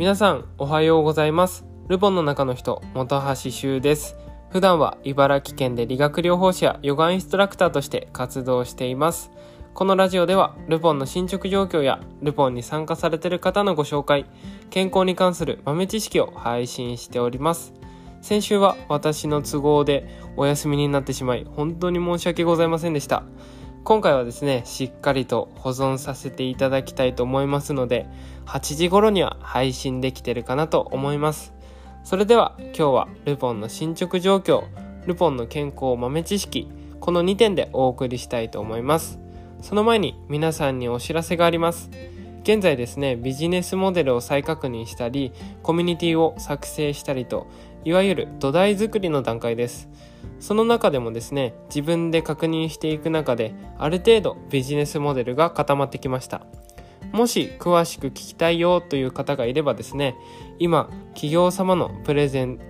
皆さんおはようございます。ルポンの中の人本橋修です。普段は茨城県で理学療法士やヨガインストラクターとして活動しています。このラジオではルポンの進捗状況やルポンに参加されている方のご紹介健康に関する豆知識を配信しております。先週は私の都合でお休みになってしまい本当に申し訳ございませんでした。今回はですねしっかりと保存させていただきたいと思いますので8時頃には配信できてるかなと思います。それでは今日はルポンの進捗状況ルポンの健康豆知識この2点でお送りしたいと思います。その前に皆さんにお知らせがあります。現在ですねビジネスモデルを再確認したりコミュニティを作成したりといわゆる土台作りの段階です。その中でもですね自分で確認していく中である程度ビジネスモデルが固まってきました。もし詳しく聞きたいよという方がいればですね今企業様のプレゼン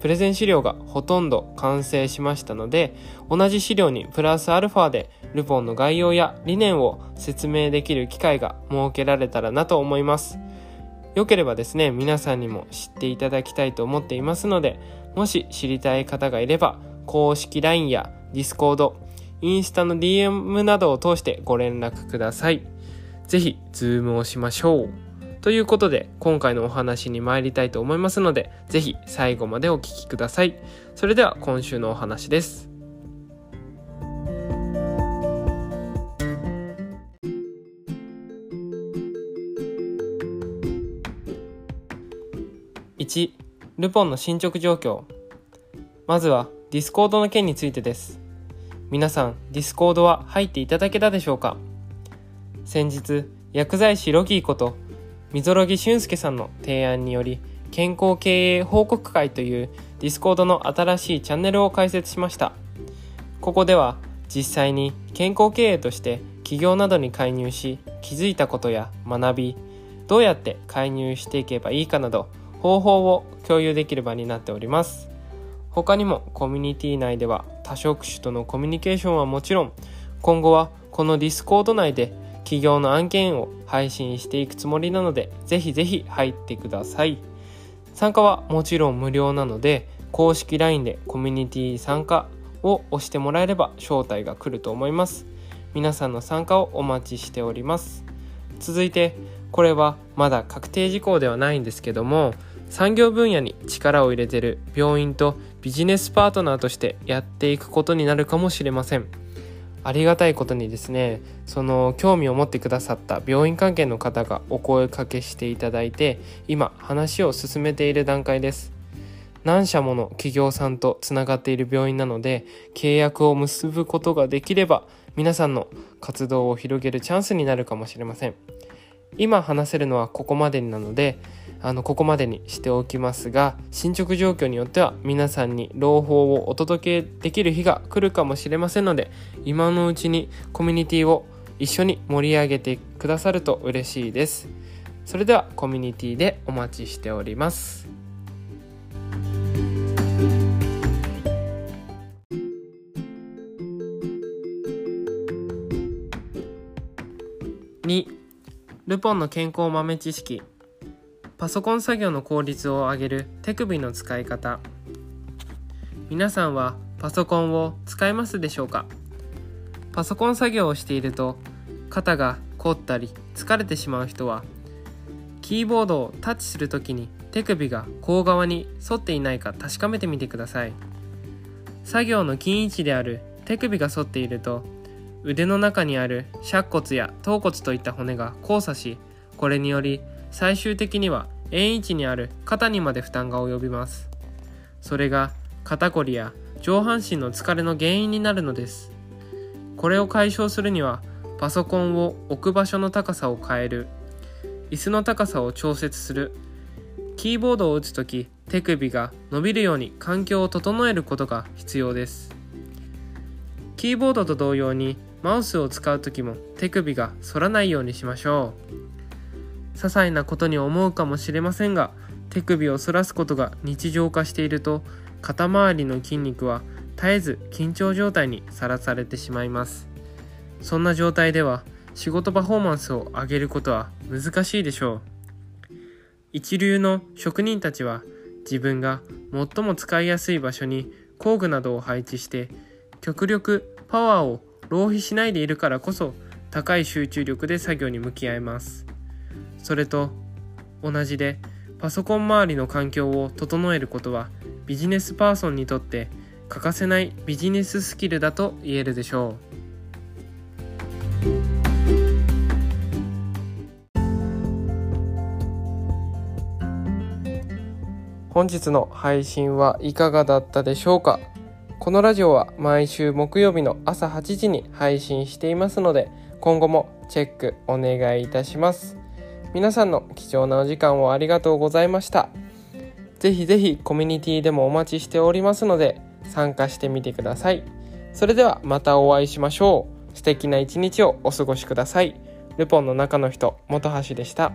プレゼン資料がほとんど完成しましたので同じ資料にプラスアルファでルポンの概要や理念を説明できる機会が設けられたらなと思います。よければですね皆さんにも知っていただきたいと思っていますのでもし知りたい方がいれば公式 LINE や Discord、インスタの DM などを通してご連絡ください。ぜひ、ズームをしましょう。ということで、今回のお話に参りたいと思いますので、ぜひ最後までお聴きください。それでは今週のお話です。1ルポンの進捗状況まずはディスコードの件についてです。皆さん、ディスコードは入っていただけたでしょうか？先日、薬剤師ロギーこと、溝呂木俊介さんの提案により、健康経営報告会というディスコードの新しいチャンネルを開設しました。ここでは、実際に健康経営として企業などに介入し、気づいたことや学び、どうやって介入していけばいいかなど、方法を共有できる場になっております。他にもコミュニティ内では多職種とのコミュニケーションはもちろん今後はこのディスコード内で企業の案件を配信していくつもりなのでぜひぜひ入ってください。参加はもちろん無料なので公式 LINE でコミュニティ参加を押してもらえれば招待が来ると思います。皆さんの参加をお待ちしております。続いてこれはまだ確定事項ではないんですけども産業分野に力を入れてる病院とビジネスパートナーとしてやっていくことになるかもしれません。ありがたいことにですねその興味を持ってくださった病院関係の方がお声かけしていただいて今話を進めている段階です。何社もの企業さんとつながっている病院なので契約を結ぶことができれば皆さんの活動を広げるチャンスになるかもしれません。今話せるのはここまでなのであのここまでにしておきますが進捗状況によっては皆さんに朗報をお届けできる日が来るかもしれませんので今のうちにコミュニティを一緒に盛り上げてくださると嬉しいです。それではコミュニティでお待ちしております。2ルポンの健康豆知識。パソコン作業の効率を上げる手首の使い方。皆さんはパソコンを使いますでしょうか？パソコン作業をしていると肩が凝ったり疲れてしまう人はキーボードをタッチするときに手首が甲側に沿っていないか確かめてみてください。作業の筋位置である手首が反っていると腕の中にある尺骨や頭骨といった骨が交差しこれにより最終的には円位置にある肩にまで負担が及びます。それが肩こりや上半身の疲れの原因になるのです。これを解消するにはパソコンを置く場所の高さを変える椅子の高さを調節するキーボードを打つ時手首が伸びるように環境を整えることが必要です。キーボードと同様にマウスを使う時も手首が反らないようにしましょう。些細なことに思うかもしれませんが手首を反らすことが日常化していると肩周りの筋肉は絶えず緊張状態にさらされてしまいます。そんな状態では仕事パフォーマンスを上げることは難しいでしょう。一流の職人たちは自分が最も使いやすい場所に工具などを配置して極力パワーを浪費しないでいるからこそ高い集中力で作業に向き合います。それと同じでパソコン周りの環境を整えることはビジネスパーソンにとって欠かせないビジネススキルだと言えるでしょう。本日の配信はいかがだったでしょうか？このラジオは毎週木曜日の朝8時に配信していますので今後もチェックお願いいたします。皆さんの貴重なお時間をありがとうございました。ぜひぜひコミュニティでもお待ちしておりますので参加してみてください。それではまたお会いしましょう。素敵な一日をお過ごしください。ルポンの中の人本橋でした。